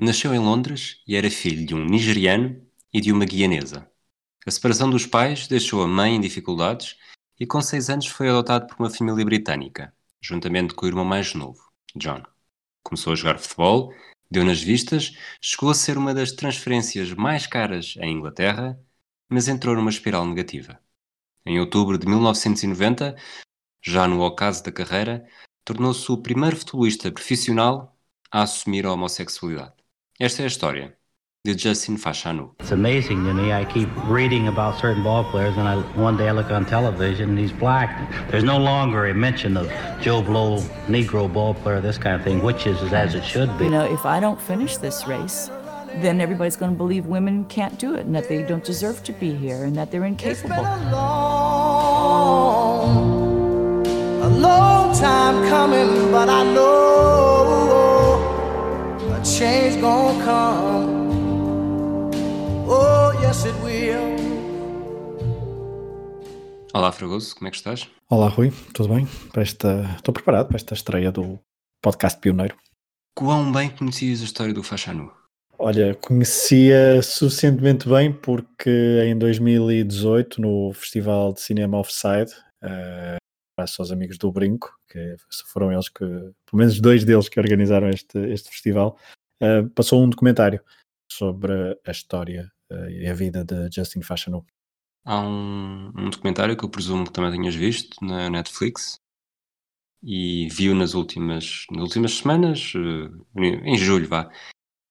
Nasceu em Londres e era filho de um nigeriano e de uma guianesa. A separação dos pais deixou a mãe em dificuldades e com seis anos foi adotado por uma família britânica, juntamente com o irmão mais novo, John. Começou a jogar futebol, deu nas vistas, chegou a ser uma das transferências mais caras em Inglaterra, mas entrou numa espiral negativa. Em outubro de 1990, já no ocaso da carreira, tornou-se o primeiro futebolista profissional a assumir a homossexualidade. Esta é a história de Justin Fashanu. It's amazing to me. I keep reading about certain ball players, and I, one day I look on television and he's black. There's no longer a mention of Joe Blow, Negro ball player, this kind of thing, which is as it should be. You know, if I don't finish this race, then everybody's going to believe women can't do it and that they don't deserve to be here and that they're incapable. It's been a long, a long time coming, but I know a change gonna come. Oh, yes, it will. Olá, Fragoso, como é que estás? Olá, Rui, tudo bem? Para esta... Estou preparado para esta estreia do podcast Pioneiro. Quão bem conhecias a história do Fashanu? Olha, conhecia suficientemente bem porque em 2018, no Festival de Cinema Offside, uh, abraço aos amigos do Brinco, que foram eles que, pelo menos dois deles que organizaram este, este festival, uh, passou um documentário sobre a história uh, e a vida de Justin Fashanu. Há um, um, documentário que eu presumo que também tenhas visto na Netflix e viu nas últimas, nas últimas semanas, uh, em julho, vá.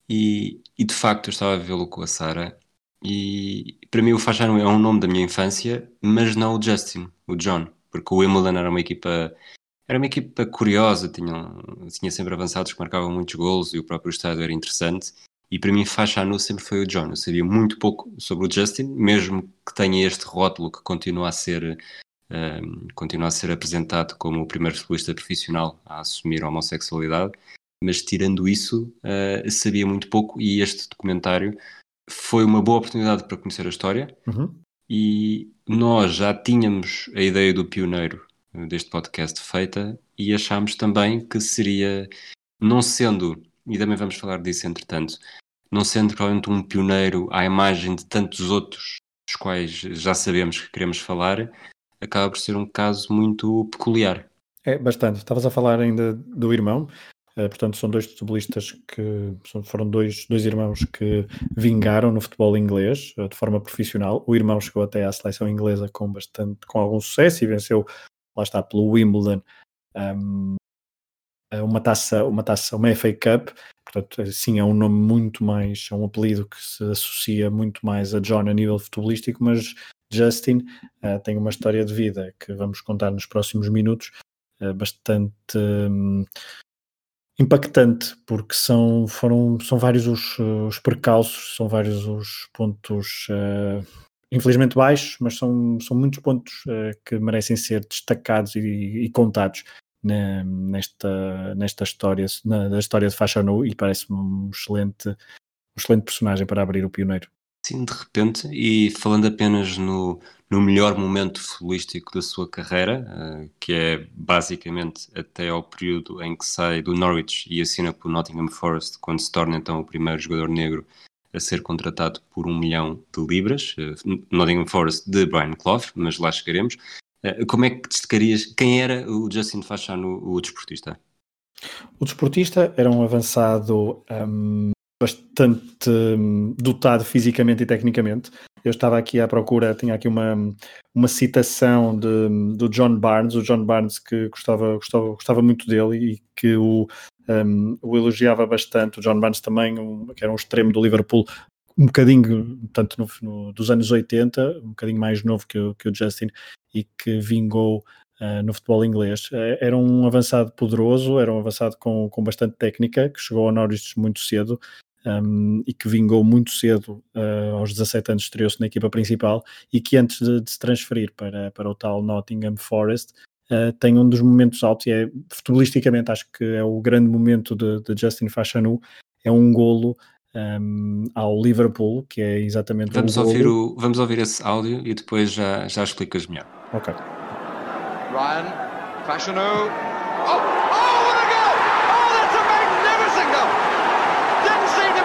E, e, de facto eu estava a vê-lo com a Sara e para mim o Fashanu é um nome da minha infância, mas não o Justin, o John, porque o Wimbledon era uma equipa era uma equipa curiosa, tinha, tinha sempre avançados que marcavam muitos gols e o próprio estádio era interessante e para mim, Fashanu sempre foi o John. Eu sabia muito pouco sobre o Justin, mesmo que tenha este rótulo que continua a ser, um, ehm, continua a ser apresentado como o primeiro futebolista profissional a assumir a homossexualidade. Mas tirando isso, uh, sabia muito pouco e este documentário foi uma boa oportunidade para conhecer a história. Uhum. E nós já tínhamos a ideia do pioneiro deste podcast feita e achámos também que seria, não sendo e também vamos falar disso entretanto, não sendo provavelmente um pioneiro à imagem de tantos outros, dos quais já sabemos que queremos falar, acaba por ser um caso muito peculiar. É, bastante. Estavas a falar ainda do irmão, uh, portanto são dois futebolistas que foram dois, dois irmãos que vingaram no futebol inglês uh, de forma profissional. O irmão chegou até à seleção inglesa com bastante, com algum sucesso e venceu, lá está, pelo Wimbledon um, uma taça, uma taça, uma FA Cup, portanto, sim, é um nome muito mais, é um apelido que se associa muito mais a John a nível futebolístico, mas Justin uh, tem uma história de vida que vamos contar nos próximos minutos, uh, bastante um, impactante, porque são, foram, são vários os, os percalços, são vários os pontos. Uh, infelizmente baixos, mas são, são muitos pontos que merecem ser destacados e, e contados na, nesta, nesta história, na, na história de Fashanu e parece-me um excelente, um excelente personagem para abrir o pioneiro. Sim, de repente, e falando apenas no, no melhor momento futbolístico da sua carreira, uh, que é basicamente até ao período em que sai do Norwich e assina pelo Nottingham Forest, quando se torna então o primeiro jogador negro a ser contratado por um milhão de libras, uh, Nottingham Forest de Brian Clough, mas lá chegaremos. Eh, como é que destacarias quem era o Justin Fashanu, o desportista? O desportista era um avançado um, bastante um, dotado fisicamente e tecnicamente. Eu estava aqui à procura, tinha aqui uma, uma citação de, do John Barnes, o John Barnes que gostava, gostava, gostava muito dele e que o, um, o elogiava bastante. O John Barnes também, um, que era um extremo do Liverpool, um bocadinho, tanto no, no, dos anos 80, um bocadinho mais novo que o, que o Justin, e que vingou uh, no futebol inglês. Uh, era um avançado poderoso, era um avançado com, com bastante técnica, que chegou ao Norwich muito cedo um, e que vingou muito cedo, uh, aos 17 anos estreou-se na equipa principal e que antes de, de, se transferir para, para o tal Nottingham Forest Uh, tem um dos momentos altos e é, futebolisticamente acho que é o grande momento de, de Justin Fashanu, é um golo um, ao Liverpool, que é exatamente vamos o ouvir o, Vamos ouvir esse áudio e depois já, já explicas melhor. Ok. Ryan, Fashanu. Oh, oh, what a goal! Oh, that's a magnificent goal! Didn't seem to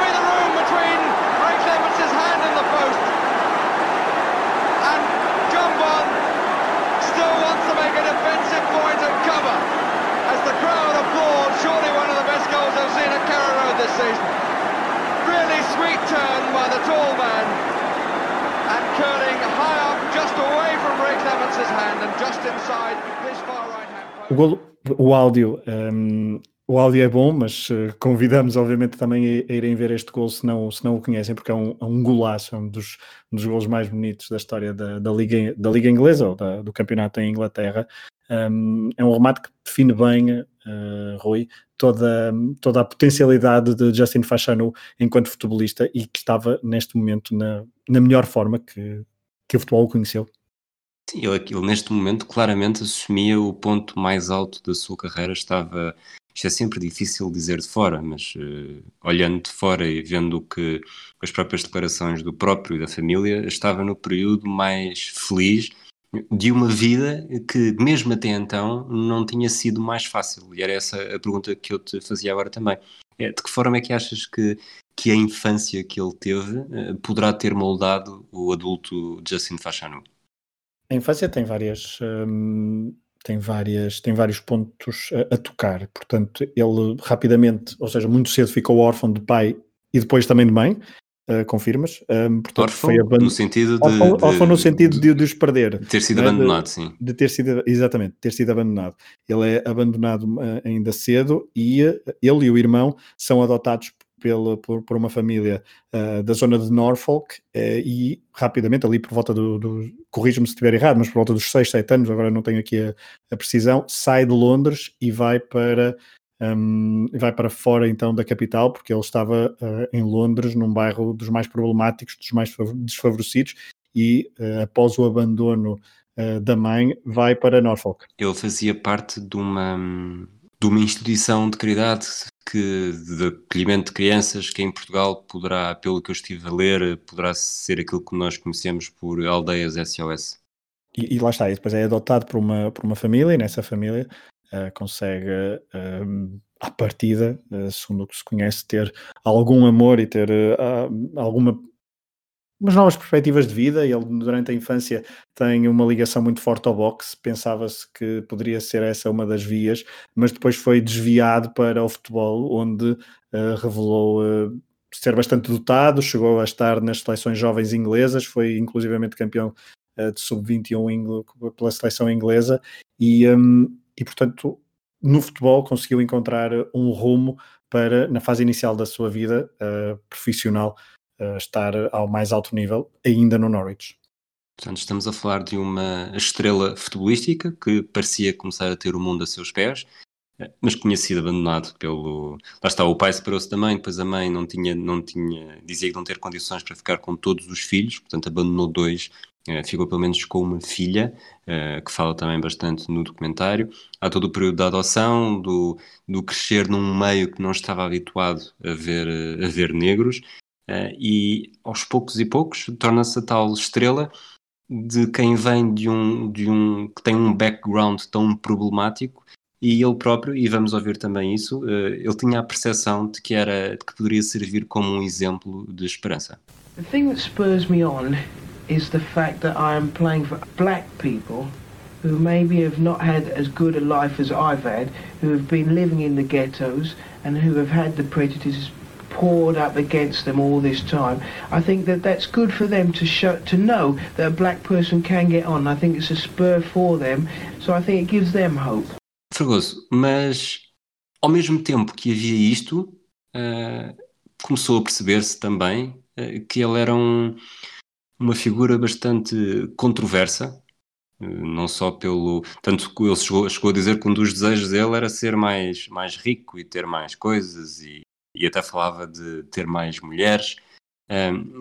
season. Really sweet turn by the tall man. And curling high up, just away from hand and just inside his far right hand. O, golo, o áudio um, o áudio é bom, mas uh, convidamos obviamente também a, irem ver este gol se não, se não o conhecem, porque é um, é um golaço, é um dos, um dos gols mais bonitos da história da, da, Liga, da Liga Inglesa ou da, do campeonato em Inglaterra. Um, é um remate que define bem, uh, Rui, toda, toda a potencialidade de Justin Fashanu enquanto futebolista e que estava neste momento na, na melhor forma que, que o futebol o conheceu. Sim, ele neste momento claramente assumia o ponto mais alto da sua carreira, estava isto é sempre difícil dizer de fora, mas uh, olhando de fora e vendo que as próprias declarações do próprio e da família, estava no período mais feliz de uma vida que, mesmo até então, não tinha sido mais fácil. E era essa a pergunta que eu te fazia agora também. É, de que forma é que achas que, que a infância que ele teve uh, poderá ter moldado o adulto Justin Fashanu? A infância tem várias. Hum, tem, várias, tem vários pontos a, a, tocar. Portanto, ele rapidamente, ou seja, muito cedo ficou órfão de pai e depois também de mãe. Uh, confirmas? Um, portanto, órfão foi aband... no sentido de, órfão, de, órfão no sentido de, de, os perder. De ter sido né? abandonado, de, sim. De ter sido, exatamente, ter sido abandonado. Ele é abandonado uh, ainda cedo e ele e o irmão são adotados pela, por, por uma família uh, da zona de Norfolk uh, e rapidamente, ali por volta do, do corrijo-me se estiver errado, mas por volta dos 6, 7 anos, agora não tenho aqui a, a precisão, sai de Londres e vai para um, vai para fora então da capital, porque ele estava uh, em Londres, num bairro dos mais problemáticos, dos mais desfavorecidos, e uh, após o abandono uh, da mãe, vai para Norfolk. Ele fazia parte de uma, de uma instituição de caridade que de acolhimento de crianças que em Portugal poderá, pelo que eu estive a ler, poderá ser aquilo que nós conhecemos por aldeias SOS. E, e lá está, e depois é adotado por uma, por uma família, e nessa família uh, consegue, uh, à partida, uh, segundo o que se conhece, ter algum amor e ter alguma umas novas perspectivas de vida. Ele, durante a infância, tem uma ligação muito forte ao boxe. Pensava-se que poderia ser essa uma das vias, mas depois foi desviado para o futebol, onde uh, revelou uh, ser bastante dotado. Chegou a estar nas seleções jovens inglesas, foi inclusivamente campeão uh, de sub-21 pela seleção inglesa e, um, e, portanto, no futebol conseguiu encontrar um rumo para, na fase inicial da sua vida profissional, estar ao mais alto nível, ainda no Norwich. Portanto, estamos a falar de uma estrela futebolística que parecia começar a ter o mundo a seus pés, eh, mas que tinha sido abandonado pelo. Lá está, o pai separou-se da mãe, depois a mãe não tinha, não tinha, dizia que não ter condições para ficar com todos os filhos, portanto, abandonou dois, eh, ficou pelo menos com uma filha, eh, que fala também bastante no documentário. Há todo o período da adoção, do, do crescer num meio que não estava habituado a ver, a ver negros, e aos poucos e poucos torna-se a tal estrela de quem vem de um, de um que tem um background tão problemático e ele próprio, e vamos ouvir também isso, ele tinha a percepção de que era de que poderia servir como um exemplo de esperança. The thing that spurs me on is the fact that I am playing for black people who maybe have not had as good a life as I've had, who have been living in the ghettos and who have had the prejudices poured up against them all this time. I think that that's good for them to show, to know that a black person can get on. I think it's a spur for them, so I think it gives them hope. Fragoso, mas ao mesmo tempo que havia isto, uh, começou a perceber-se também uh, que ele era um, uma figura bastante controversa, uh, não só pelo. Tanto que ele chegou, chegou a dizer que um dos desejos dele era ser mais, mais rico e ter mais coisas e e até falava de ter mais mulheres.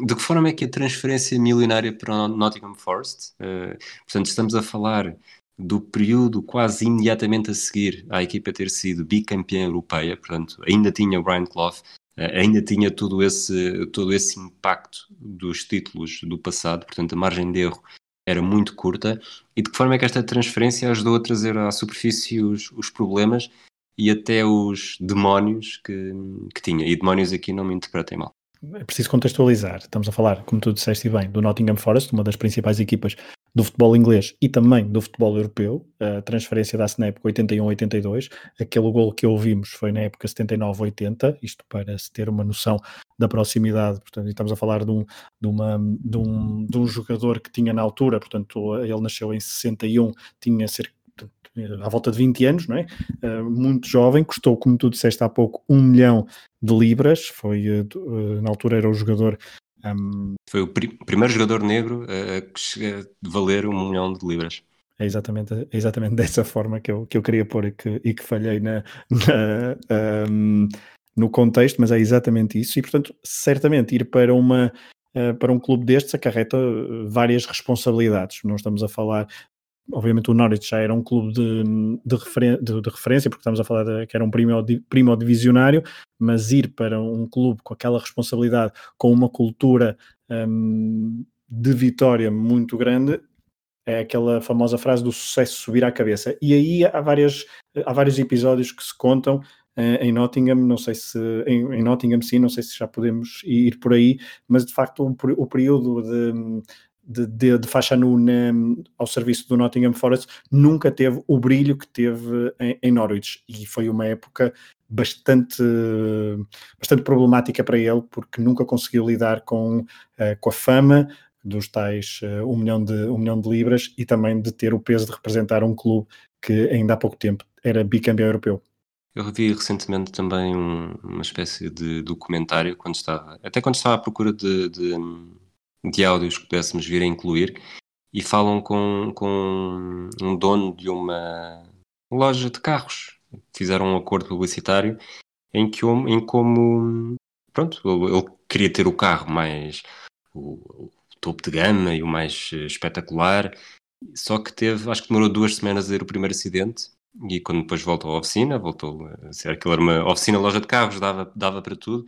De que forma é que a transferência milionária para Nottingham Forest, uh, portanto, estamos a falar do período quase imediatamente a seguir à equipa ter sido bicampeã europeia, portanto, ainda tinha o Brian Clough, ainda tinha todo esse, todo esse impacto dos títulos do passado, portanto, a margem de erro era muito curta. E de que forma é que esta transferência ajudou a trazer à superfície os, os problemas e até os demónios que, que tinha. E demónios aqui não me interpretem mal. É preciso contextualizar. Estamos a falar, como tu disseste bem, do Nottingham Forest, uma das principais equipas do futebol inglês e também do futebol europeu. A transferência dá-se na época 81-82. Aquele gol que ouvimos foi na época 79-80, isto para se ter uma noção da proximidade. Portanto, estamos a falar de um, de, uma, de, um, de um jogador que tinha na altura, portanto, ele nasceu em 61, tinha cerca à volta de 20 anos, não é? Uh, muito jovem, custou, como tu disseste há pouco, um milhão de libras, foi, uh, na altura era o jogador um, Foi o primeiro jogador negro a que chega a valer um milhão de libras. É exatamente, é exatamente dessa forma que eu, que eu queria pôr e que, e que falhei na, na um, no contexto, mas é exatamente isso. E, portanto, certamente ir para uma uh, para um clube destes acarreta várias responsabilidades. Não estamos a falar obviamente o Norwich já era um clube de, de, referen de, de referência, porque estamos a falar de, que era um primo, primo divisionário, mas ir para um clube com aquela responsabilidade, com uma cultura um, de vitória muito grande, é aquela famosa frase do sucesso subir à cabeça. E aí há, várias, há vários episódios que se contam eh, em Nottingham, não sei se em, em, Nottingham sim, não sei se já podemos ir por aí, mas de facto o, o período de, de, de, de faixa nu na, ao serviço do Nottingham Forest nunca teve o brilho que teve em, em Norwich e foi uma época bastante, bastante problemática para ele porque nunca conseguiu lidar com, uh, com a fama dos tais uh, um, milhão de, um milhão de libras e também de ter o peso de representar um clube que ainda há pouco tempo era bicampeão europeu. Eu revi recentemente também um, uma espécie de documentário quando estava, até quando estava à procura de, de de áudios que pudéssemos vir a incluir e falam com, com um dono de uma loja de carros. Fizeram um acordo publicitário em que em como pronto, ele, queria ter o carro mais o, o, topo de gama e o mais espetacular, só que teve, acho que demorou duas semanas a ter o primeiro acidente e quando depois voltou à oficina, voltou a ser era uma oficina loja de carros, dava, dava para tudo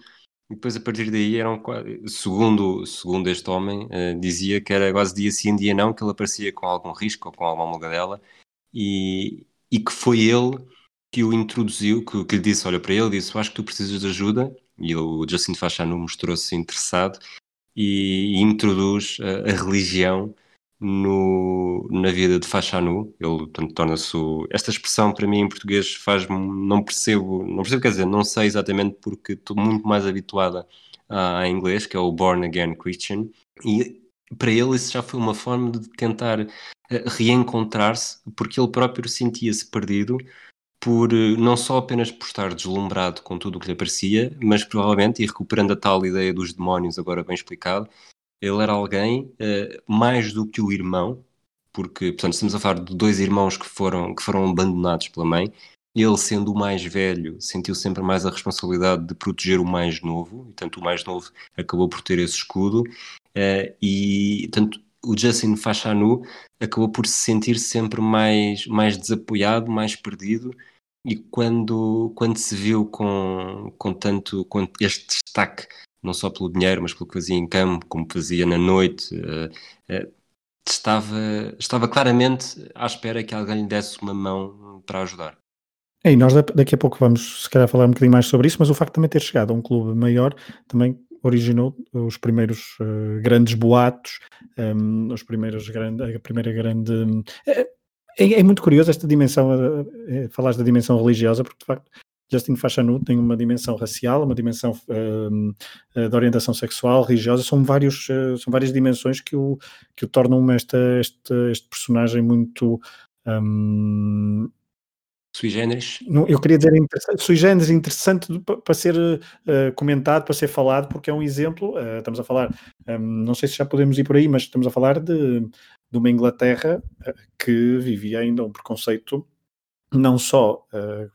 e depois a partir daí eram segundo, segundo este homem, uh, dizia que era quase dia sim, dia não, que ele aparecia com algum risco ou com alguma mogadela e, e que foi ele que o introduziu, que, que lhe disse, olha para ele, disse, acho que tu precisas de ajuda. E o Justin Fachanu mostrou-se interessado e, e introduz a, a religião no, na vida de Fachanu. Ele torna-se. Esta expressão para mim em português faz-me. Não percebo, não percebo, quer dizer, não sei exatamente porque estou muito mais habituada a, a inglês, que é o Born Again Christian, e para ele isso já foi uma forma de tentar eh, reencontrar-se, porque ele próprio sentia-se perdido por eh, não só apenas por estar deslumbrado com tudo o que lhe aparecia, mas provavelmente, e recuperando a tal ideia dos demónios agora bem explicado, ele era alguém uh, mais do que o irmão, porque, portanto, estamos a falar de dois irmãos que foram, que foram abandonados pela mãe. Ele, sendo o mais velho, sentiu sempre mais a responsabilidade de proteger o mais novo, e tanto o mais novo acabou por ter esse escudo. Uh, e, tanto, o Justin Fachanu acabou por se sentir sempre mais, mais desapoiado, mais perdido, e quando, quando se viu com, com tanto com este destaque não só pelo dinheiro, mas pelo que fazia em campo, como fazia na noite. Uh, uh, estava, estava claramente à espera que alguém lhe desse uma mão para ajudar. É, e nós daqui a pouco vamos, se calhar, falar um bocadinho mais sobre isso, mas o facto de também ter chegado a um clube maior também originou os primeiros uh, grandes boatos, um, os primeiros grande, a primeira grande. É, é, é muito curioso esta dimensão, uh, falares da dimensão religiosa, porque de facto Justin Fachanu tem uma dimensão racial, uma dimensão uh, de orientação sexual, religiosa, são, vários, uh, são várias dimensões que o, que o tornam esta, este, este personagem muito. Um, sui generis? Eu queria dizer sui generis, interessante para ser uh, comentado, para ser falado, porque é um exemplo. Uh, estamos a falar, um, não sei se já podemos ir por aí, mas estamos a falar de, de uma Inglaterra que vivia ainda um preconceito não só uh,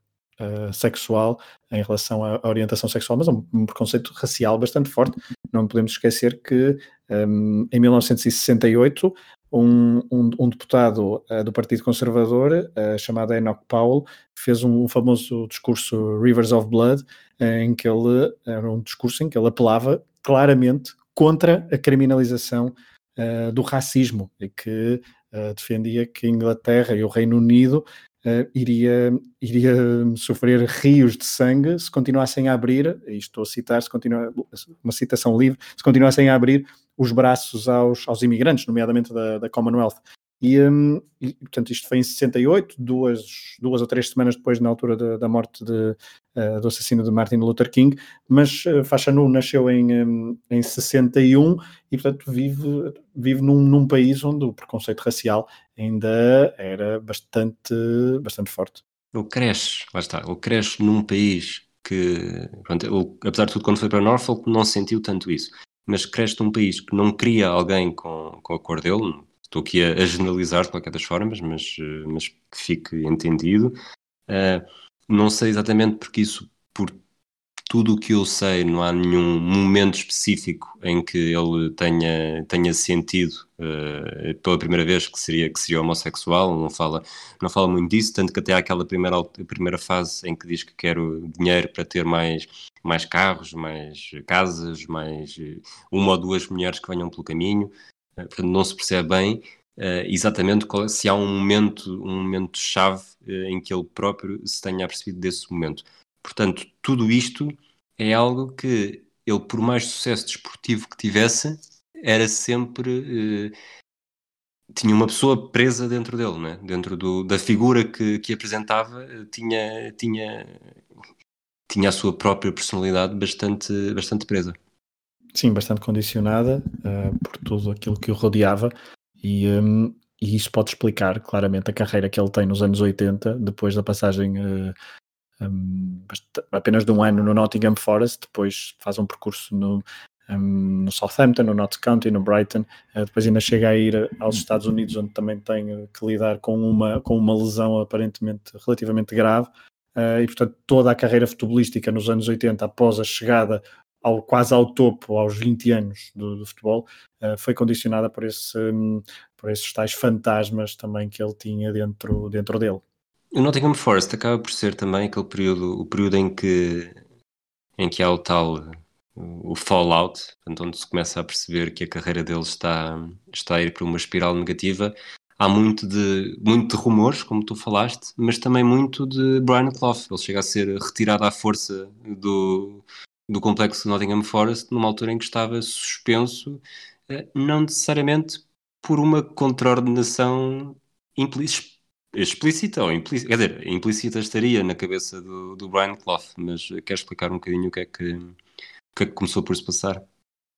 sexual em relação à, orientação sexual, mas é um, um, preconceito racial bastante forte. Não podemos esquecer que um, em 1968 um, um, um, deputado uh, do Partido Conservador, uh, chamado Enoch Powell, fez um, famoso discurso Rivers of Blood, uh, em que ele era um discurso em que ele apelava claramente contra a criminalização do racismo e que defendia que a Inglaterra e o Reino Unido uh, iria, iria sofrer rios de sangue se continuassem a abrir, e estou a citar, se continua, uma citação livre, se continuassem a abrir os braços aos, aos imigrantes, nomeadamente da, da Commonwealth. E, um, e, portanto, isto foi em 68, duas, duas ou três semanas depois, na altura de, da morte de, uh, do assassino de Martin Luther King, mas uh, Fashanu nasceu em, um, em 61 e, portanto, vive, vive num, num país onde o preconceito racial ainda era bastante, bastante forte. Ele cresce, lá está, ele cresce num país que, pronto, apesar de tudo, quando foi para Norfolk, não sentiu tanto isso, mas cresce num país que não queria alguém com, com a cor dele, estou aqui a, a, generalizar de qualquer das formas, mas, eh, mas que fique entendido. Uh, não sei exatamente porque isso, por tudo o que eu sei, não há nenhum momento específico em que ele tenha, tenha sentido uh, pela primeira vez que seria, que seria homossexual, não fala, não fala muito disso, tanto que até há aquela primeira, primeira fase em que diz que quer dinheiro para ter mais, mais carros, mais casas, mais uma ou duas mulheres que venham pelo caminho. Eh, portanto, não se percebe bem uh, exatamente qual, se há um momento, um momento chave uh, em que ele próprio se tenha apercebido desse momento. Portanto, tudo isto é algo que ele, por mais sucesso desportivo que tivesse, era sempre. Uh, tinha uma pessoa presa dentro dele, né? dentro do, da figura que, que apresentava, tinha, tinha, tinha a sua própria personalidade bastante, bastante presa sim, bastante condicionada uh, por tudo aquilo que o rodeava e, um, e, isso pode explicar claramente a carreira que ele tem nos anos 80, depois da passagem uh, um, apenas de um ano no Nottingham Forest, depois faz um percurso no, um, no Southampton, no Notts County, no Brighton, uh, depois ainda chega a ir aos Estados Unidos, onde também tem que lidar com uma, com uma lesão aparentemente relativamente grave. Uh, e portanto toda a carreira futebolística nos anos 80, após a chegada ao, quase ao topo, aos 20 anos do, do futebol, uh, foi condicionada por, esse, um, por esses tais fantasmas também que ele tinha dentro, dentro dele. O Nottingham Forest acaba por ser também aquele período, o período em que, em que há o tal o fallout, onde se começa a perceber que a carreira dele está, está a ir para uma espiral negativa. Há muito de, muito de rumores, como tu falaste, mas também muito de Brian Clough. Ele chega a ser retirado à força do, do complexo Nottingham Forest numa altura em que estava suspenso, eh, não necessariamente por uma contraordenação explícita ou implícita, quer dizer, implícita estaria na cabeça do, do Brian Clough, mas quer explicar um bocadinho o que é que, o que, é que começou por se passar?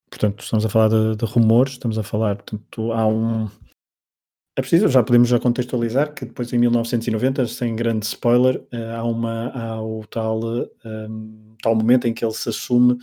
Portanto, estamos a falar de, de rumores, estamos a falar, portanto, há um, é preciso, já podemos já contextualizar que depois em 1990, sem grande spoiler, uh, há, uma, há o tal, um, ehm, tal momento em que ele se assume um,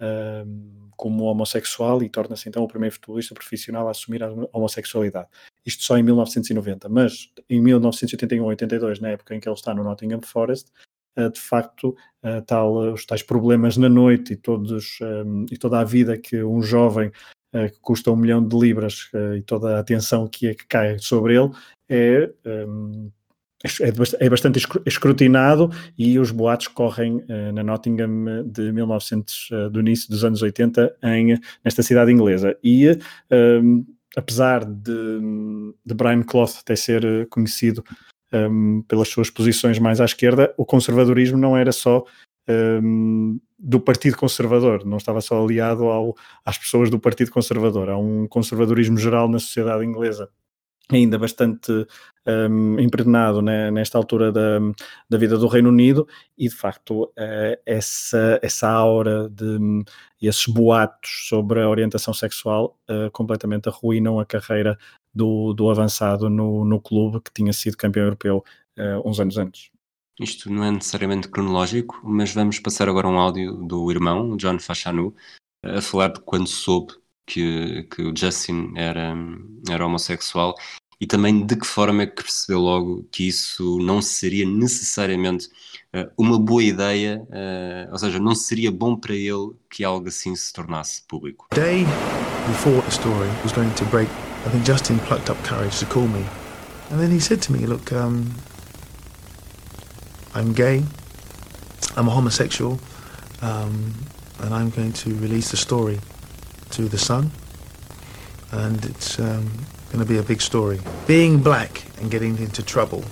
ehm, como homossexual e torna-se então o primeiro futebolista profissional a assumir a homossexualidade. Isto só em 1990, mas em 1981, 82, na época em que ele está no Nottingham Forest, uh, de facto, uh, tal, os tais problemas na noite e, todos, ehm, e toda a vida que um jovem que custa um milhão de libras uh, e toda a atenção que, é, que cai sobre ele é, um, é, é bastante escrutinado e os boatos correm uh, na Nottingham de 1900, do início dos anos 80 em, nesta cidade inglesa. E um, apesar de, de Brian Clough até ser conhecido um, pelas suas posições mais à esquerda, o conservadorismo não era só um, do Partido Conservador, não estava só aliado ao, às pessoas do Partido Conservador. Há um conservadorismo geral na sociedade inglesa ainda bastante um, impregnado né, nesta altura da, da vida do Reino Unido e de facto uh, essa, essa aura de esses boatos sobre a orientação sexual uh, completamente arruinam a carreira do, do avançado no, no clube que tinha sido campeão europeu uh, uns anos antes. Isto não é necessariamente cronológico, mas vamos passar agora um áudio do irmão, John Fashanu, a falar de quando soube que, que o Justin era, era homossexual e também de que forma é que percebeu logo que isso não seria necessariamente uh, uma boa ideia, uh, ou seja, não seria bom para ele que algo assim se tornasse público. Day before the story was going to break, I think Justin plucked up courage to call me. And then he said to me, look, um, I'm gay, I'm a homosexual, um, and I'm going to release the story to the Sun, and it's um, going to be a big story. Being black and getting into trouble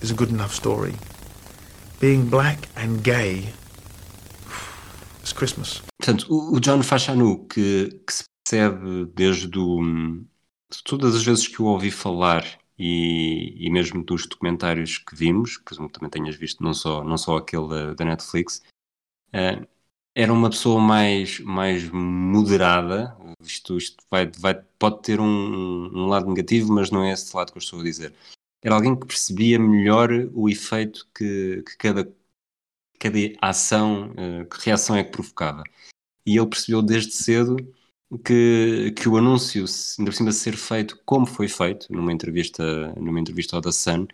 is a good enough story. Being black and gay, it's Christmas. Portanto, o, John Fashanu, que, que se percebe desde o, todas as vezes que o ouvi falar e, e mesmo dos documentários que vimos, presumo que também tenhas visto, não só, não só aquele da, Netflix, uh, era uma pessoa mais, mais moderada. Isto, isto vai, vai, pode ter um, um lado negativo, mas não é esse lado que eu estou a dizer. Era alguém que percebia melhor o efeito que, que cada, cada ação, uh, que reação é que provocava. E ele percebeu desde cedo que, que o anúncio, ainda por cima de ser feito como foi feito, numa entrevista, numa entrevista ao The Sun,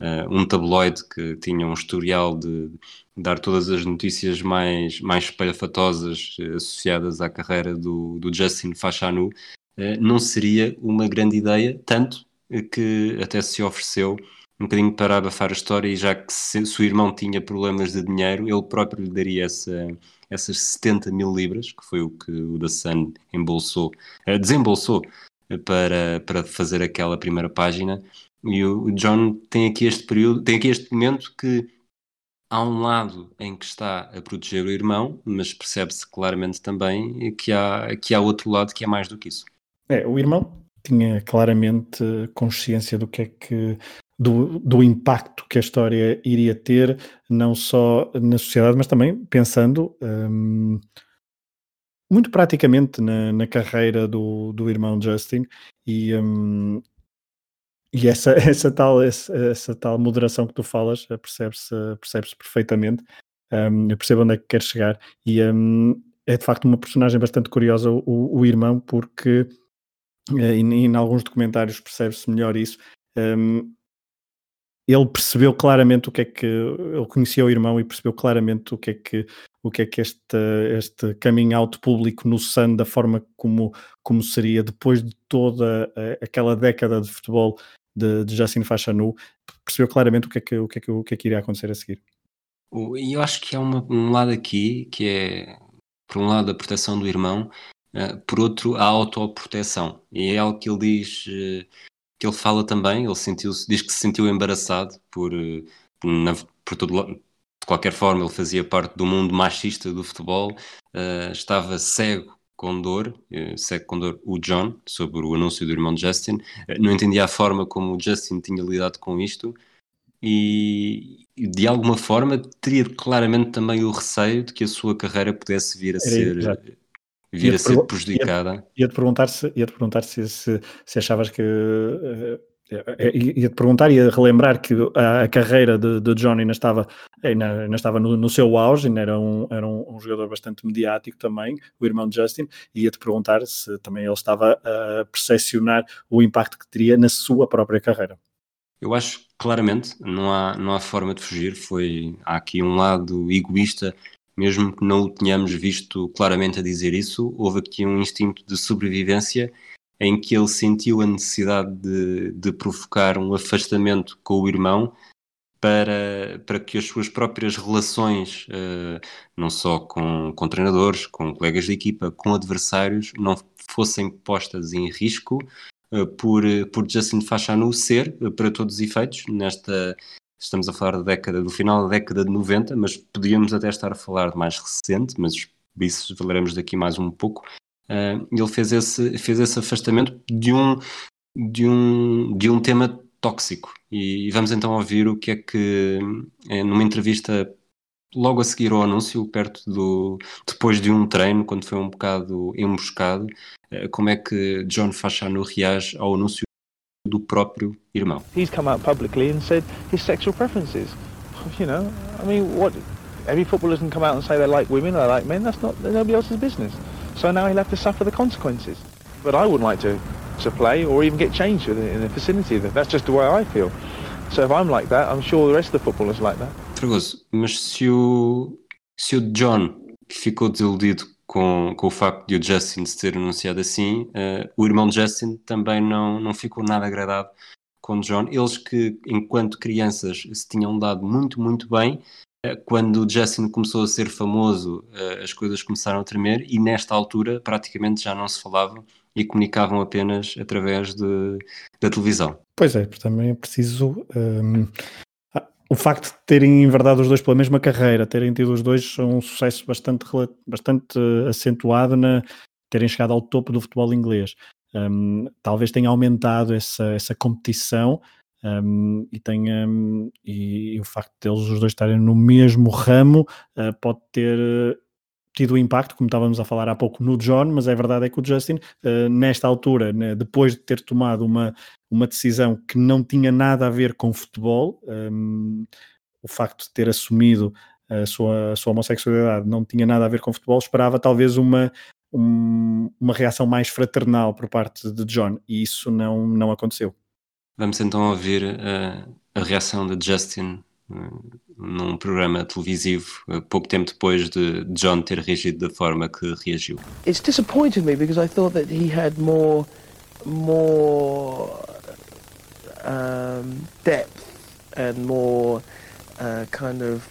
uh, um tabloide que tinha um historial de, dar todas as notícias mais, mais espalhafatosas uh, associadas à carreira do, do Justin Fashanu, uh, não seria uma grande ideia, tanto que até se ofereceu um bocadinho para abafar a história e já que se, se o irmão tinha problemas de dinheiro, ele próprio lhe daria essa essas 70 mil libras, que foi o que o da Sun embolsou, uh, desembolsou eh, para, para fazer aquela primeira página. E o, o John tem aqui este período, tem aqui este momento que há um lado em que está a proteger o irmão, mas percebe-se claramente também que há, que há outro lado que é mais do que isso. É, o irmão tinha claramente consciência do que é que do, do impacto que a história iria ter, não só na sociedade, mas também pensando um, muito praticamente na, na, carreira do, do irmão Justin. E, um, e essa, essa, tal, essa, essa, tal moderação que tu falas eh, percebe-se percebe perfeitamente. Um, eu percebo onde é que quer chegar. E um, é de facto uma personagem bastante curiosa o, o irmão porque eh, e, em alguns documentários percebe-se melhor isso. Um, ele percebeu claramente o que é que ele conhecia o irmão e percebeu claramente o que é que o que é que este, este coming out público no Sun da forma como, como seria depois de toda aquela década de futebol de, de Justin Fashanu, percebeu claramente o que é que, o que, é que, o que, é que iria acontecer a seguir. E eu acho que há uma, um lado aqui que é, por um lado, a proteção do irmão, uh, por outro, a autoproteção. E é algo que ele diz uh, que ele fala também, ele sentiu diz que se sentiu embaraçado por, eh, na, por todo, de qualquer forma, ele fazia parte do mundo machista do futebol, uh, estava cego com dor, uh, cego com dor, o John, sobre o anúncio do irmão Justin, uh, não entendia a forma como o Justin tinha lidado com isto e, de alguma forma teria claramente também o receio de que a sua carreira pudesse vir a ser vir a ser prejudicada. Ia-te perguntar, se, ia -te perguntar se, se, se achavas que. Uh, ia-te perguntar, ia relembrar que a, a carreira de, de John ainda estava, ainda, ainda estava no, no, seu auge, ainda era, um, era um, um, jogador bastante mediático também, o irmão de Justin, e ia-te perguntar se também ele estava a percepcionar o impacto que teria na sua própria carreira. Eu acho claramente, não há, não há forma de fugir, foi, há aqui um lado egoísta mesmo que não o tenhamos visto claramente a dizer isso, houve aqui um instinto de sobrevivência em que ele sentiu a necessidade de, de provocar um afastamento com o irmão para, para que as suas próprias relações, uh, não só com, com treinadores, com colegas de equipa, com adversários, não fossem postas em risco uh, por, por Justin Fashanu ser, para todos os efeitos, nesta, estamos a falar da década, do final da década de 90, mas podíamos até estar a falar de mais recente, mas isso falaremos daqui mais um pouco. Uh, ele fez esse, fez esse afastamento de um, de um, de um tema tóxico. E, vamos então ouvir o que é que, é, numa entrevista logo a seguir ao anúncio, perto do. depois de um treino, quando foi um bocado emboscado, uh, como é que John Fashanu reage ao anúncio do próprio irmão. He's come out publicly and said his sexual preferences. You know, I mean, what? Every footballer doesn't come out and say they like women, they like men. That's not nobody else's business. So now he'll have to suffer the consequences. But I wouldn't like to to play or even get changed in the vicinity. That's just the way I feel. So if I'm like that, I'm sure the rest of the footballers like that. Fragoso, mas se o se o John ficou desiludido com, com o facto de o Justin se ter anunciado assim, uh, o irmão Justin também não, não ficou nada agradado com John. Eles que, enquanto crianças, se tinham dado muito, muito bem, uh, quando o Justin começou a ser famoso, uh, as coisas começaram a tremer e nesta altura praticamente já não se falavam e comunicavam apenas através de, da televisão. Pois é, também é preciso um, o facto de terem enverdado os dois pela mesma carreira, terem tido os dois um sucesso bastante, bastante acentuado na terem chegado ao topo do futebol inglês. Um, talvez tenha aumentado essa, essa competição um, e, tenha, um, e, e, o facto deles os dois estarem no mesmo ramo uh, pode ter tido impacto, como estávamos a falar há pouco no John, mas é verdade é que o Justin, uh, nesta altura, né, depois de ter tomado uma, uma decisão que não tinha nada a ver com futebol, um, o facto de ter assumido a sua, a sua homossexualidade não tinha nada a ver com futebol, esperava talvez uma, um, uma reação mais fraternal por parte de John, e isso não, não aconteceu. Vamos então ouvir a, a reação de Justin num programa televisivo pouco tempo depois de John ter reagido da forma que reagiu. It's disappointed me because I thought that he had more more um, depth and more uh, kind of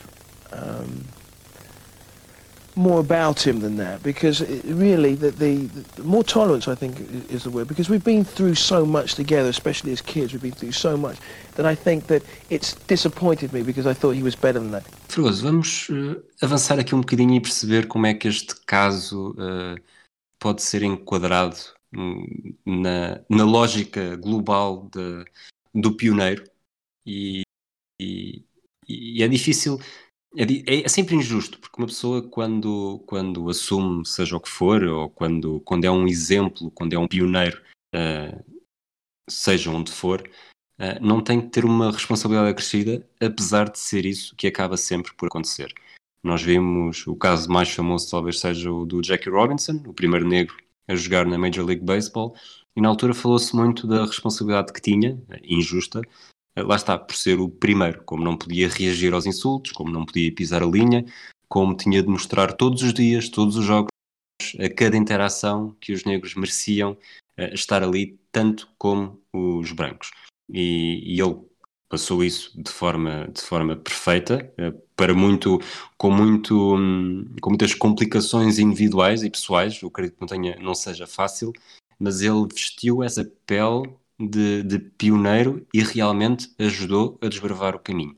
um, more about him than that because really the, the, the, more tolerance I think is the word because we've been through so much together especially as kids we've been through so much that I think that it's disappointed me because I thought he was better than that. Frugoso, vamos uh, avançar aqui um bocadinho e perceber como é que este caso uh, pode ser enquadrado na, na lógica global de, do pioneiro e, e, e é difícil é, é, sempre injusto, porque uma pessoa quando, quando assume seja o que for, ou quando, quando é um exemplo, quando é um pioneiro, uh, seja onde for, uh, não tem que ter uma responsabilidade acrescida, apesar de ser isso que acaba sempre por acontecer. Nós vimos o caso mais famoso talvez seja o do Jackie Robinson, o primeiro negro a jogar na Major League Baseball, e na altura falou-se muito da responsabilidade que tinha, injusta, lá está, por ser o primeiro, como não podia reagir aos insultos, como não podia pisar a linha, como tinha de mostrar todos os dias, todos os jogos, a cada interação que os negros mereciam uh, estar ali, tanto como os brancos. E, e, ele passou isso de forma, de forma perfeita, uh, para muito, com, muito, um, com muitas complicações individuais e pessoais, eu acredito que não, tenha, não seja fácil, mas ele vestiu essa pele de, de pioneiro e realmente ajudou a desbravar o caminho.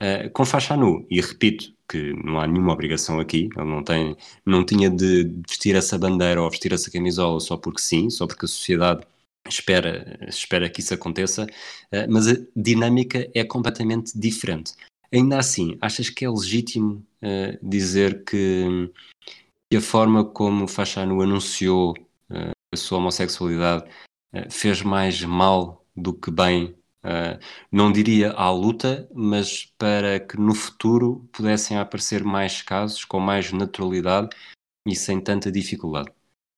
Uh, com faixa nu, e repito que não há nenhuma obrigação aqui, ele não, tem, não tinha de vestir essa bandeira ou vestir essa camisola só porque sim, só porque a sociedade espera, espera que isso aconteça, uh, mas a dinâmica é completamente diferente. Ainda assim, achas que é legítimo uh, dizer que, que, a forma como Faixa Nu anunciou a sua homossexualidade fez mais mal do que bem, uh, não diria à luta, mas para que no futuro pudessem aparecer mais casos com mais naturalidade e sem tanta dificuldade.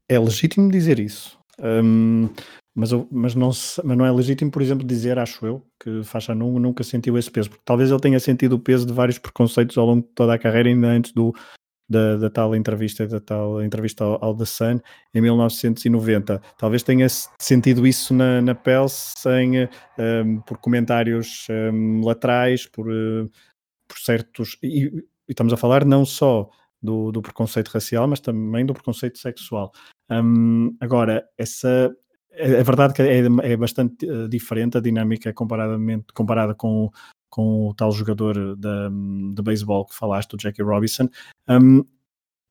É legítimo dizer isso. Um, mas, mas, não, mas não é legítimo, por exemplo, dizer, acho eu, que Faixa nunca sentiu esse peso, porque talvez ele tenha sentido o peso de vários preconceitos ao longo de toda a carreira, ainda antes do, da, da tal entrevista, da tal entrevista ao, ao The Sun em 1990. Talvez tenha sentido isso na, na pele sem, um, ehm, por comentários um, ehm, laterais, por, uh, por certos. E, e, estamos a falar não só do, do, preconceito racial, mas também do preconceito sexual. Um, agora, essa. É, é verdade que é, é bastante uh, diferente a dinâmica comparadamente, comparada com com o tal jogador de, de beisebol que falaste, o Jackie Robinson. Um,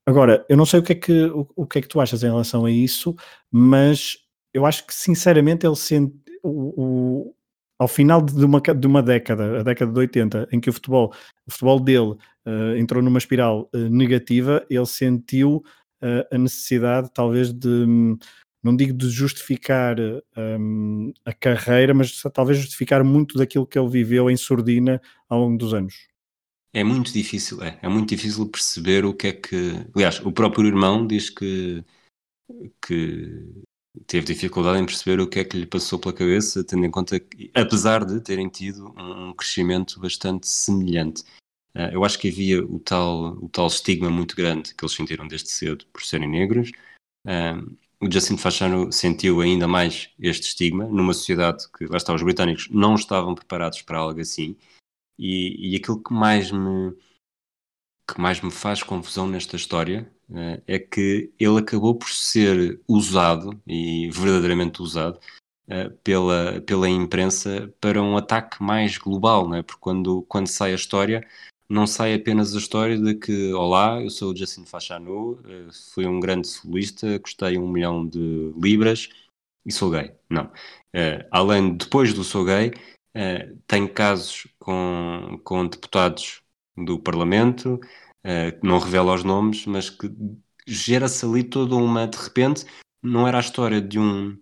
agora, eu não sei o que, é que, o, o, que é que tu achas em relação a isso, mas eu acho que sinceramente ele sente o, o, ao final de uma, de uma década, a década de 80, em que o futebol, o futebol dele uh, entrou numa espiral uh, negativa, ele sentiu uh, a necessidade talvez de não digo de justificar um, a carreira, mas talvez justificar muito daquilo que ele viveu em surdina ao longo dos anos. É muito difícil, é, é muito difícil perceber o que é que. Aliás, o próprio irmão diz que, que teve dificuldade em perceber o que é que lhe passou pela cabeça, tendo em conta que, apesar de terem tido um crescimento bastante semelhante. Uh, eu acho que havia o tal, o tal estigma muito grande que eles sentiram desde cedo por serem negros. O Justin Fashano sentiu ainda mais este estigma numa sociedade que, lá está, os britânicos não estavam preparados para algo assim. E, e aquilo que mais me que mais me faz confusão nesta história uh, é que ele acabou por ser usado e verdadeiramente usado uh, pela, pela imprensa para um ataque mais global, não é? Porque quando, quando sai a história, não sai apenas a história de que, olá, eu sou o Justin Fachanu, uh, fui um grande solista, custei um milhão de libras e sou gay. Não. Uh, além, depois do sou gay, uh, tenho casos com, com deputados do Parlamento, uh, não revela os nomes, mas que gera-se ali toda uma, de repente, não era a história de um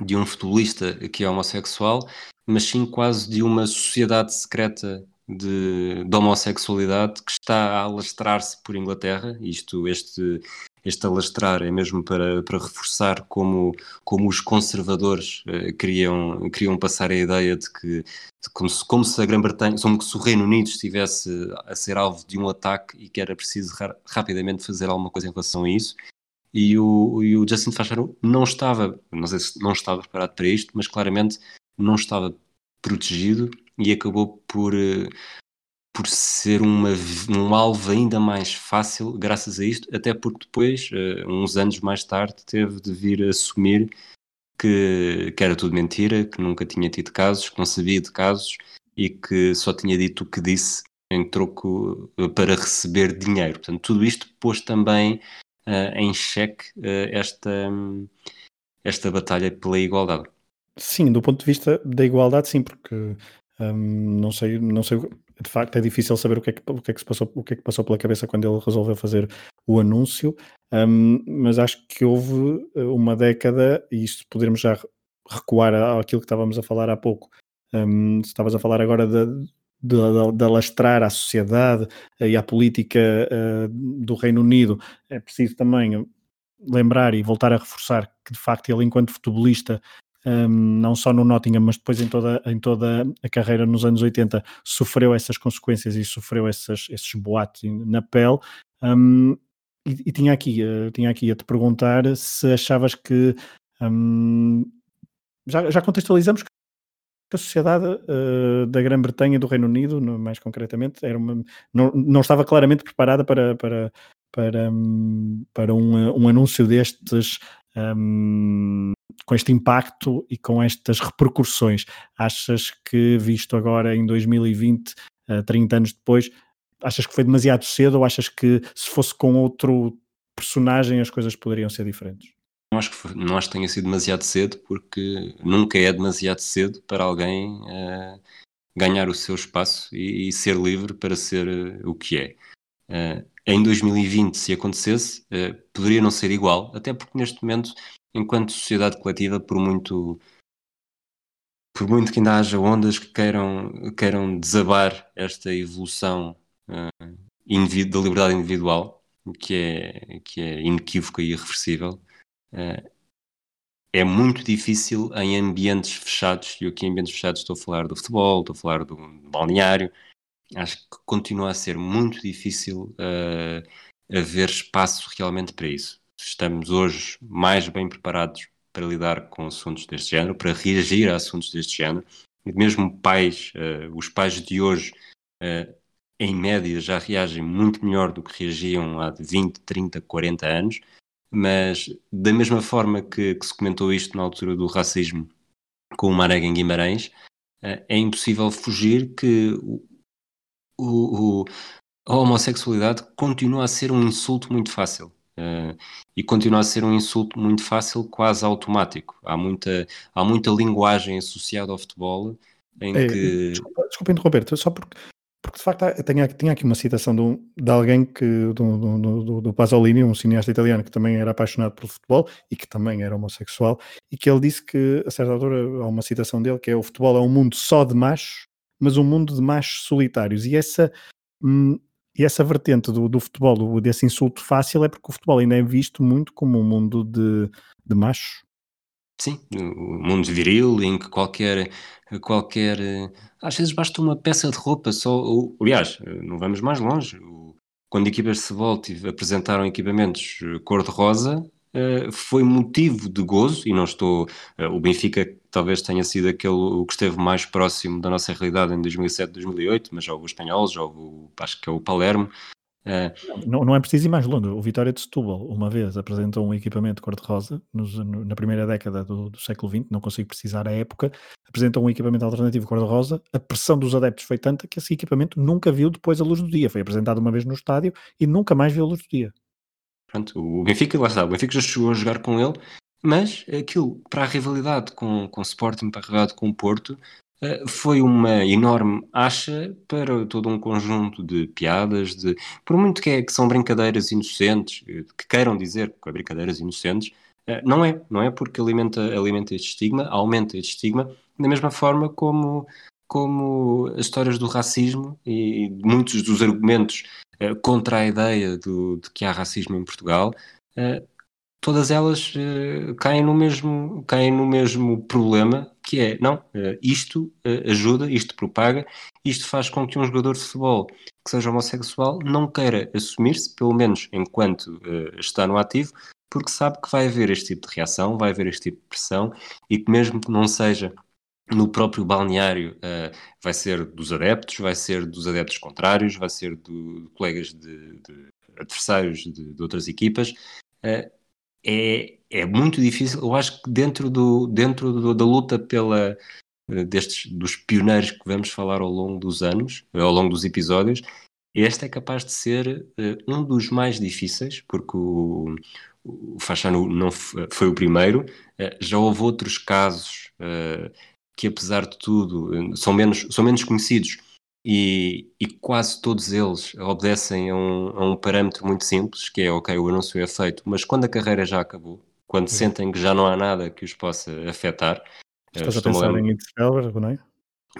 de um futebolista que é homossexual, mas sim quase de uma sociedade secreta de, de homossexualidade que está a alastrar-se por Inglaterra. Isto, este, este alastrar é mesmo para, para reforçar como, como os conservadores uh, queriam, queriam passar a ideia de que de como, se, como se a Grã-Bretanha, como se o Reino Unido estivesse a ser alvo de um ataque e que era preciso ra rapidamente fazer alguma coisa em relação a isso. E o, e o Justin Facharo não estava, não sei se não estava preparado para isto, mas claramente não estava protegido e acabou por, uh, por ser uma, um alvo ainda mais fácil graças a isto, até porque depois, uh, uns anos mais tarde, teve de vir assumir que, que, era tudo mentira, que nunca tinha tido casos, que não sabia de casos e que só tinha dito o que disse em troco uh, para receber dinheiro. Portanto, tudo isto pôs também uh, em xeque esta, um, esta batalha pela igualdade. Sim, do ponto de vista da igualdade, sim, porque um, não sei, não sei de facto é difícil saber o que é que, o que, é que se passou, o que é que passou pela cabeça quando ele resolveu fazer o anúncio, um, mas acho que houve eh, uma década, e isto podermos já recuar àquilo que estávamos a falar há pouco. Um, estavas a falar agora de, de, de alastrar à sociedade eh, e à política uh, do Reino Unido. É preciso também lembrar e voltar a reforçar que de facto ele enquanto futebolista um, não só no Nottingham, mas depois em toda, em toda a carreira nos anos 80, sofreu essas consequências e sofreu essas, esses boatos na pele. Um, e, e, tinha, aqui, uh, tinha aqui a te perguntar se achavas que um, já, já contextualizamos que a sociedade uh, da Grã-Bretanha e do Reino Unido, no, mais concretamente, era uma, não, não estava claramente preparada para, para, para, um, para um, um anúncio destes um, com este impacto e com estas repercussões. Achas que, visto agora em 2020, uh, 30 anos depois, achas que foi demasiado cedo ou achas que se fosse com outro personagem as coisas poderiam ser diferentes? Não acho que, foi, não acho que tenha sido demasiado cedo, porque nunca é demasiado cedo para alguém uh, ganhar o seu espaço e, e, ser livre para ser uh, o que é. Uh, em 2020, se acontecesse, uh, poderia não ser igual, até porque neste momento, enquanto sociedade coletiva, por muito por muito que ainda haja ondas que queiram, queiram desabar esta evolução uh, da liberdade individual, que é, que é inequívoca e irreversível, uh, é muito difícil em ambientes fechados, e aqui em ambientes fechados estou a falar do futebol, estou a falar do balneário, acho que continua a ser muito difícil uh, haver espaço realmente para isso. Estamos hoje mais bem preparados para lidar com assuntos deste género, para reagir a assuntos deste género. E mesmo pais, uh, os pais de hoje, uh, em média, já reagem muito melhor do que reagiam há 20, 30, 40 anos. Mas, da mesma forma que, que se comentou isto na altura do racismo com o Marega em Guimarães, é impossível fugir que o, o, a homossexualidade continua a ser um insulto muito fácil. Uh, e continua a ser um insulto muito fácil, quase automático. Há muita, há muita linguagem associada ao futebol em é, que. Desculpa, desculpa interromper, só porque, porque de facto tinha, tinha aqui uma citação de, um, de alguém que, do, do, do, do, Pasolini, um cineasta italiano que também era apaixonado pelo futebol e que também era homossexual, e que ele disse que, a certa altura, há uma citação dele que é o futebol é um mundo só de machos mas um mundo de machos solitários. E essa, hum, e essa vertente do, do futebol, desse insulto fácil, é porque o futebol ainda é visto muito como um mundo de, de machos. Sim, o mundo viril em que qualquer, qualquer. Às vezes basta uma peça de roupa só. Ou, aliás, não vamos mais longe. Quando equipas de futebol apresentaram equipamentos cor-de-rosa, eh, foi motivo de gozo, e não estou. Uh, o Benfica talvez tenha sido aquele o que esteve mais próximo da nossa realidade em 2007, 2008, mas houve o Espanhol, houve, acho que é o Palermo, Uh, não, não é preciso ir mais longe. O Vitória de Setúbal, uma vez, apresentou um equipamento cor-de-rosa na primeira década do, do, século XX, não consigo precisar a época, apresentou um equipamento alternativo cor-de-rosa. A pressão dos adeptos foi tanta que esse equipamento nunca viu depois a luz do dia. Foi apresentado uma vez no estádio e nunca mais viu a luz do dia. Pronto, o Benfica, lá está, o Benfica já chegou a jogar com ele, mas aquilo, para a rivalidade com, com o Sporting, para a rivalidade com o Porto, eh, foi uma enorme acha para todo um conjunto de piadas, de por muito que, é, que são brincadeiras inocentes, eh, que queiram dizer que é brincadeiras inocentes, eh, não é, não é porque alimenta, alimenta este estigma, aumenta este estigma, da mesma forma como, como as histórias do racismo e muitos dos argumentos contra a ideia do, de que há racismo em Portugal todas elas uh, caem, no mesmo, caem no mesmo problema, que é, não, isto ajuda, isto propaga, isto faz com que um jogador de futebol que seja homossexual não queira assumir-se, pelo menos enquanto está no ativo, porque sabe que vai haver este tipo de reação, vai haver este tipo de pressão, e que mesmo que não seja no próprio balneário vai ser dos adeptos, vai ser dos adeptos contrários, vai ser de, de colegas de, de adversários de, de, outras equipas, é, é muito difícil. Eu acho que dentro, do, dentro do, da luta pela eh, destes dos pioneiros que vamos falar ao longo dos anos, ao longo dos episódios, este é capaz de ser uh, um dos mais difíceis, porque o, o Fachano não foi o primeiro. Uh, já houve outros casos uh, que, apesar de tudo, são menos, são menos conhecidos, e, e, quase todos eles obedecem a um, a um, parâmetro muito simples, que é, ok, o anúncio é feito, mas quando a carreira já acabou, quando Sim. sentem que já não há nada que os possa afetar... Eh, Estás a pensar em Itzberger, não é?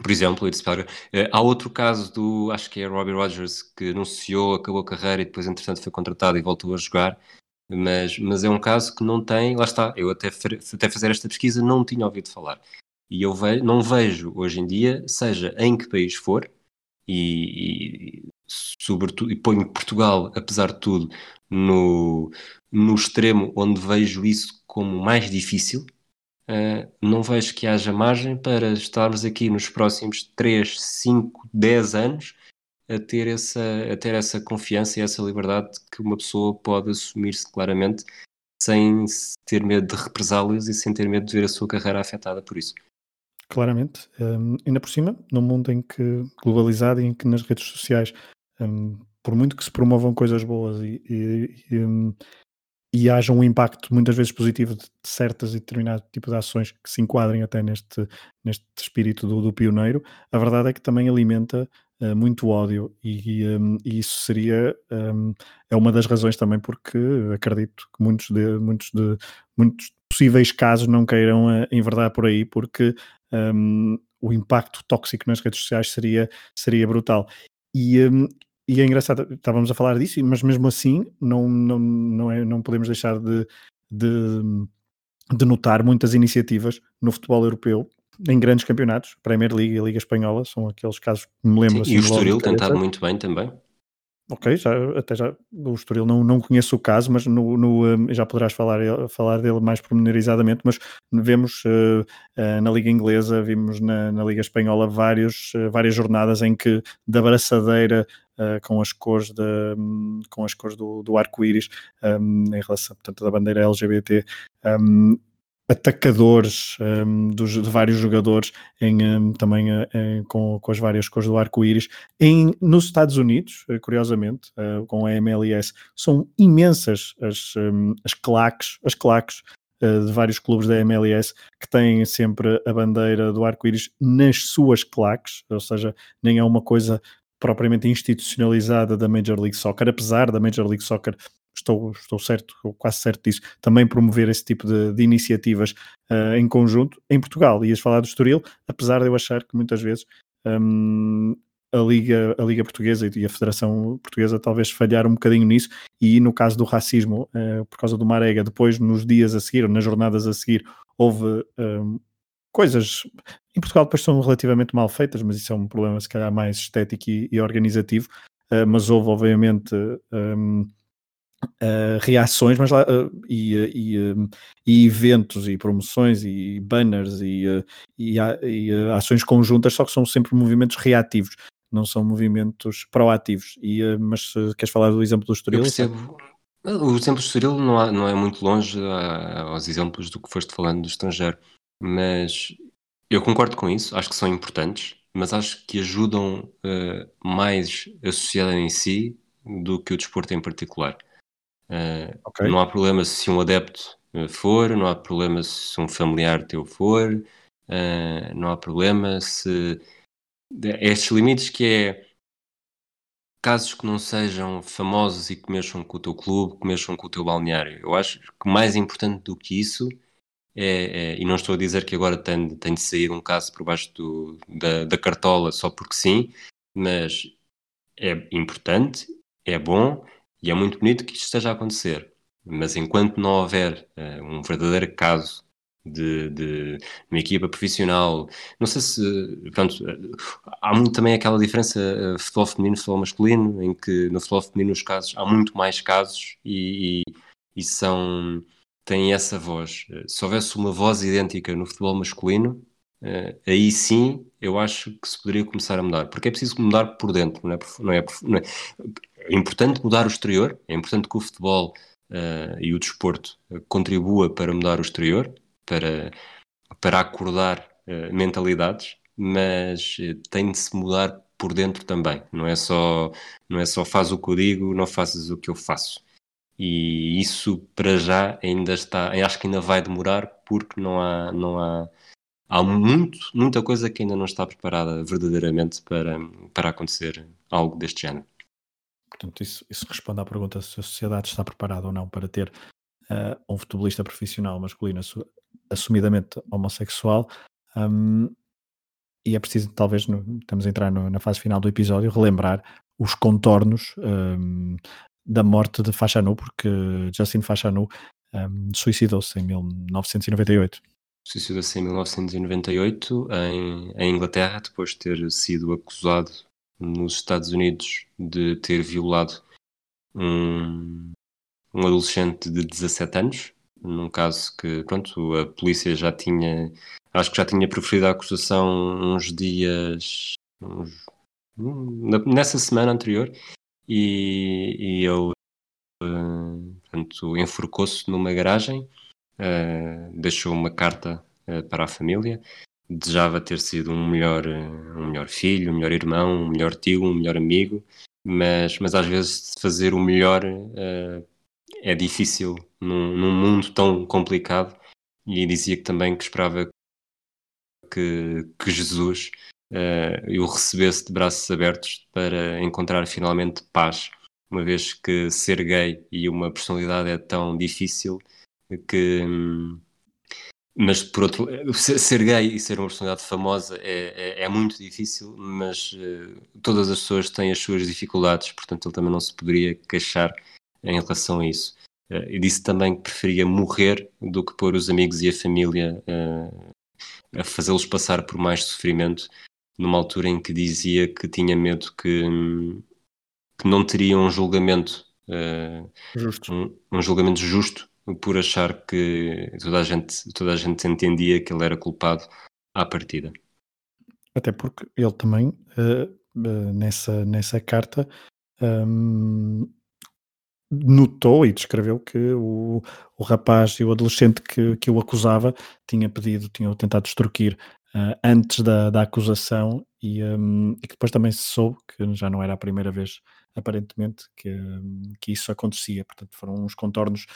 Por exemplo, Itzberger. Uh, há outro caso do, acho que é Robbie Rogers, que anunciou, acabou a carreira e depois, entretanto, foi contratado e voltou a jogar. Mas, mas é um caso que não tem, lá está, eu até, até fazer esta pesquisa não tinha ouvido falar. E eu ve, não vejo hoje em dia, seja em que país for, e, e sobretudo, e ponho Portugal, apesar de tudo, no, no extremo onde vejo isso como mais difícil, uh, não vejo que haja margem para estarmos aqui nos próximos 3, 5, 10 anos a ter essa, a ter essa confiança e essa liberdade que uma pessoa pode assumir-se claramente sem ter medo de represálias e sem ter medo de ver a sua carreira afetada por isso. Claramente. Um, ainda por cima, num mundo em que globalizado em que nas redes sociais, um, por muito que se promovam coisas boas e, e, e, um, e haja um impacto muitas vezes positivo de certas e determinado tipo de ações que se enquadrem até neste, neste espírito do, do pioneiro, a verdade é que também alimenta uh, muito ódio e, um, e, isso seria um, é uma das razões também porque acredito que muitos de muitos de muitos possíveis casos não queiram uh, enverdar por aí porque um, o impacto tóxico nas redes sociais seria, seria brutal. E, um, e é engraçado, estávamos a falar disso, mas mesmo assim não, não, não, é, não podemos deixar de, de, de notar muitas iniciativas no futebol europeu em grandes campeonatos, Premier League e Liga Espanhola, são aqueles casos que me lembro. Sim, assim, e o Estoril tem estado muito bem também. Ok, já, até já o Estoril não, não conheço o caso, mas no, no um, já poderás falar, falar dele mais pormenorizadamente, mas vemos uh, uh, na Liga Inglesa, vimos na, na Liga Espanhola vários, uh, várias jornadas em que da braçadeira com as cores, de, um, com as cores do, do arco-íris um, em relação, portanto, da bandeira LGBT, um, atacadores um, dos, de vários jogadores em, um, também uh, em, com, com, as várias cores do arco-íris. Nos Estados Unidos, uh, curiosamente, uh, com a MLS, são imensas as, um, as claques, as claques de vários clubes da MLS que têm sempre a bandeira do arco-íris nas suas claques, ou seja, nem é uma coisa propriamente institucionalizada da Major League Soccer, apesar da Major League Soccer estou, estou certo, quase certo disso, também promover esse tipo de, de iniciativas uh, em conjunto. Em Portugal, ias falar do Estoril, apesar de eu achar que muitas vezes um, a Liga, a Liga Portuguesa e a Federação Portuguesa talvez falhar um bocadinho nisso, e no caso do racismo, uh, por causa do Marega, depois nos dias a seguir, ou nas jornadas a seguir, houve um, coisas em Portugal depois são relativamente mal feitas, mas isso é um problema se calhar mais estético e, e organizativo, uh, mas houve obviamente um, Uh, reações mas lá, uh, e, e, uh, e, eventos e promoções e banners e, e ações conjuntas, só que são sempre movimentos reativos. não são movimentos proativos. E, uh, mas uh, queres falar do exemplo do Estoril? Eu percebo. O exemplo do Estoril não, há, não é muito longe aos exemplos do que foste falando do estrangeiro, mas eu concordo com isso, acho que são importantes, mas acho que ajudam uh, mais a sociedade em si do que o desporto em particular. Uh, okay. Não há problema se um adepto for, não há problema se um familiar teu for, uh, não há problema se. Estes limites que é casos que não sejam famosos e que mexam com o teu clube, que mexam com o teu balneário. Eu acho que mais importante do que isso é, é, e não estou a dizer que agora tem, tem de sair um caso por baixo do, da, da cartola só porque sim, mas é importante, é bom e é muito bonito que isto esteja a acontecer. Mas enquanto não houver uh, um verdadeiro caso de, de, uma equipa profissional, não sei se. Pronto, há muito também aquela diferença uh, futebol feminino futebol masculino, em que no futebol feminino os casos, há muito mais casos e, e, e são. têm essa voz. Se houvesse uma voz idêntica no futebol masculino, aí sim eu acho que se poderia começar a mudar, porque é preciso mudar por dentro, não é? Não é, não é, é importante mudar o exterior, é importante que o futebol uh, e o desporto contribua para mudar o exterior, para, para acordar uh, mentalidades, mas tem de se mudar por dentro também. Não é só não é só faz o que eu digo, não fazes o que eu faço. E isso para já ainda está, acho que ainda vai demorar porque não há não há há muito, muita coisa que ainda não está preparada verdadeiramente para, para acontecer algo deste género. Portanto, isso, isso responde à pergunta se a sociedade está preparada ou não para ter uh, um futebolista profissional masculino assumidamente homossexual. Um, e é preciso, talvez, no, estamos a entrar no, na fase final do episódio, relembrar os contornos um, da morte de Fashanu, porque Justin Fashanu um, suicidou-se em 1998. Suicidou-se em 1998 em, em Inglaterra, depois de ter sido acusado nos Estados Unidos de ter violado um, um adolescente de 17 anos, num caso que, pronto, a polícia já tinha, acho que já tinha proferido a acusação uns dias, uns, nessa semana anterior, e, e ele, uh, portanto, enforcou-se numa garagem, uh, deixou uma carta uh, para a família, desejava ter sido um melhor, um melhor filho, um melhor irmão, um melhor tio, um melhor amigo, mas, mas às vezes fazer o melhor uh, é difícil num, num, mundo tão complicado e dizia que também que esperava que, que Jesus uh, o recebesse de braços abertos para encontrar finalmente paz, uma vez que ser gay e uma personalidade é tão difícil que... Hum, mas por outro ser gay e ser uma personalidade famosa é, é, é muito difícil, mas uh, todas as pessoas têm as suas dificuldades, portanto ele também não se poderia queixar em relação a isso. Uh, e disse também que preferia morrer do que pôr os amigos e a família uh, a fazê-los passar por mais sofrimento, numa altura em que dizia que tinha medo que, que não teria um julgamento. Um, um julgamento justo por achar que toda a gente, toda a gente entendia que ele era culpado à partida. Até porque ele também, uh, uh, nessa, nessa carta, um, notou e descreveu que o, o rapaz e o adolescente que, que o acusava tinha pedido, tinham tentado extorquir uh, antes da, da acusação e, um, e que depois também se soube que já não era a primeira vez aparentemente que, que isso acontecia, portanto foram uns contornos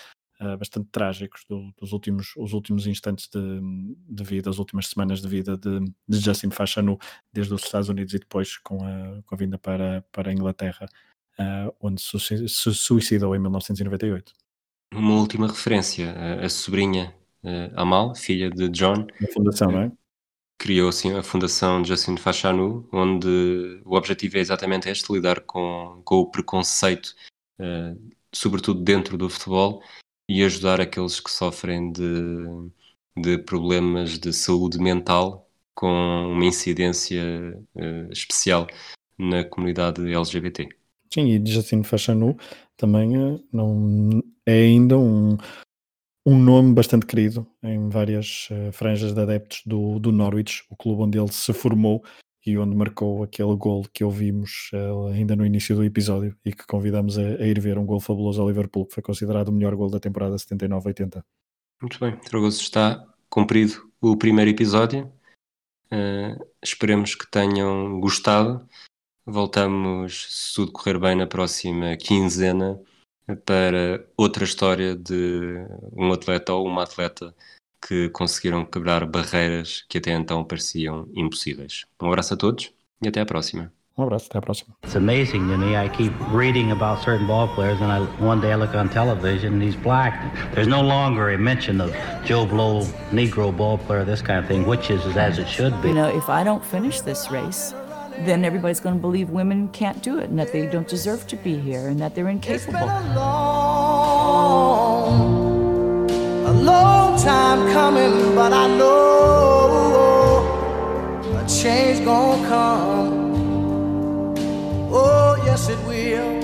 uh, bastante trágicos do, dos últimos, os últimos instantes de, de, vida, as últimas semanas de vida de, de Justin Fashanu, desde os Estados Unidos e depois com a, com a vinda para, para a Inglaterra, uh, onde se, suicidou em 1998. Uma última referência, a, a sobrinha uh, Amal, filha de John. Na fundação, não é? criou assim a Fundação Justin Fashanu, onde o objetivo é exatamente este, lidar com, com o preconceito, uh, sobretudo dentro do futebol, e ajudar aqueles que sofrem de, de problemas de saúde mental com uma incidência uh, especial na comunidade LGBT. Sim, e Justin Fashanu também uh, não, é ainda um, um nome bastante querido em várias uh, franjas de adeptos do, do Norwich, o clube onde ele se formou e onde marcou aquele gol que ouvimos uh, ainda no início do episódio e que convidamos a, a, ir ver um gol fabuloso ao Liverpool, que foi considerado o melhor gol da temporada 79-80. Muito bem, Tragoso está cumprido o primeiro episódio. Uh, esperemos que tenham gostado. Voltamos, se tudo correr bem, na próxima quinzena para outra história de um atleta ou uma atleta que conseguiram quebrar barreiras que até então pareciam impossíveis. Um abraço a todos e até à próxima. Um abraço, até à próxima. It's amazing to me. I keep reading about certain ball players, and I, one day I look on television and he's black. There's no longer a mention of Joe Blow, Negro ball player, this kind of thing, which is as it should be. You know, if I don't finish this race, then everybody's going to believe women can't do it and that they don't deserve to be here and that they're incapable. Long time coming, but I know a change gonna come. Oh, yes, it will.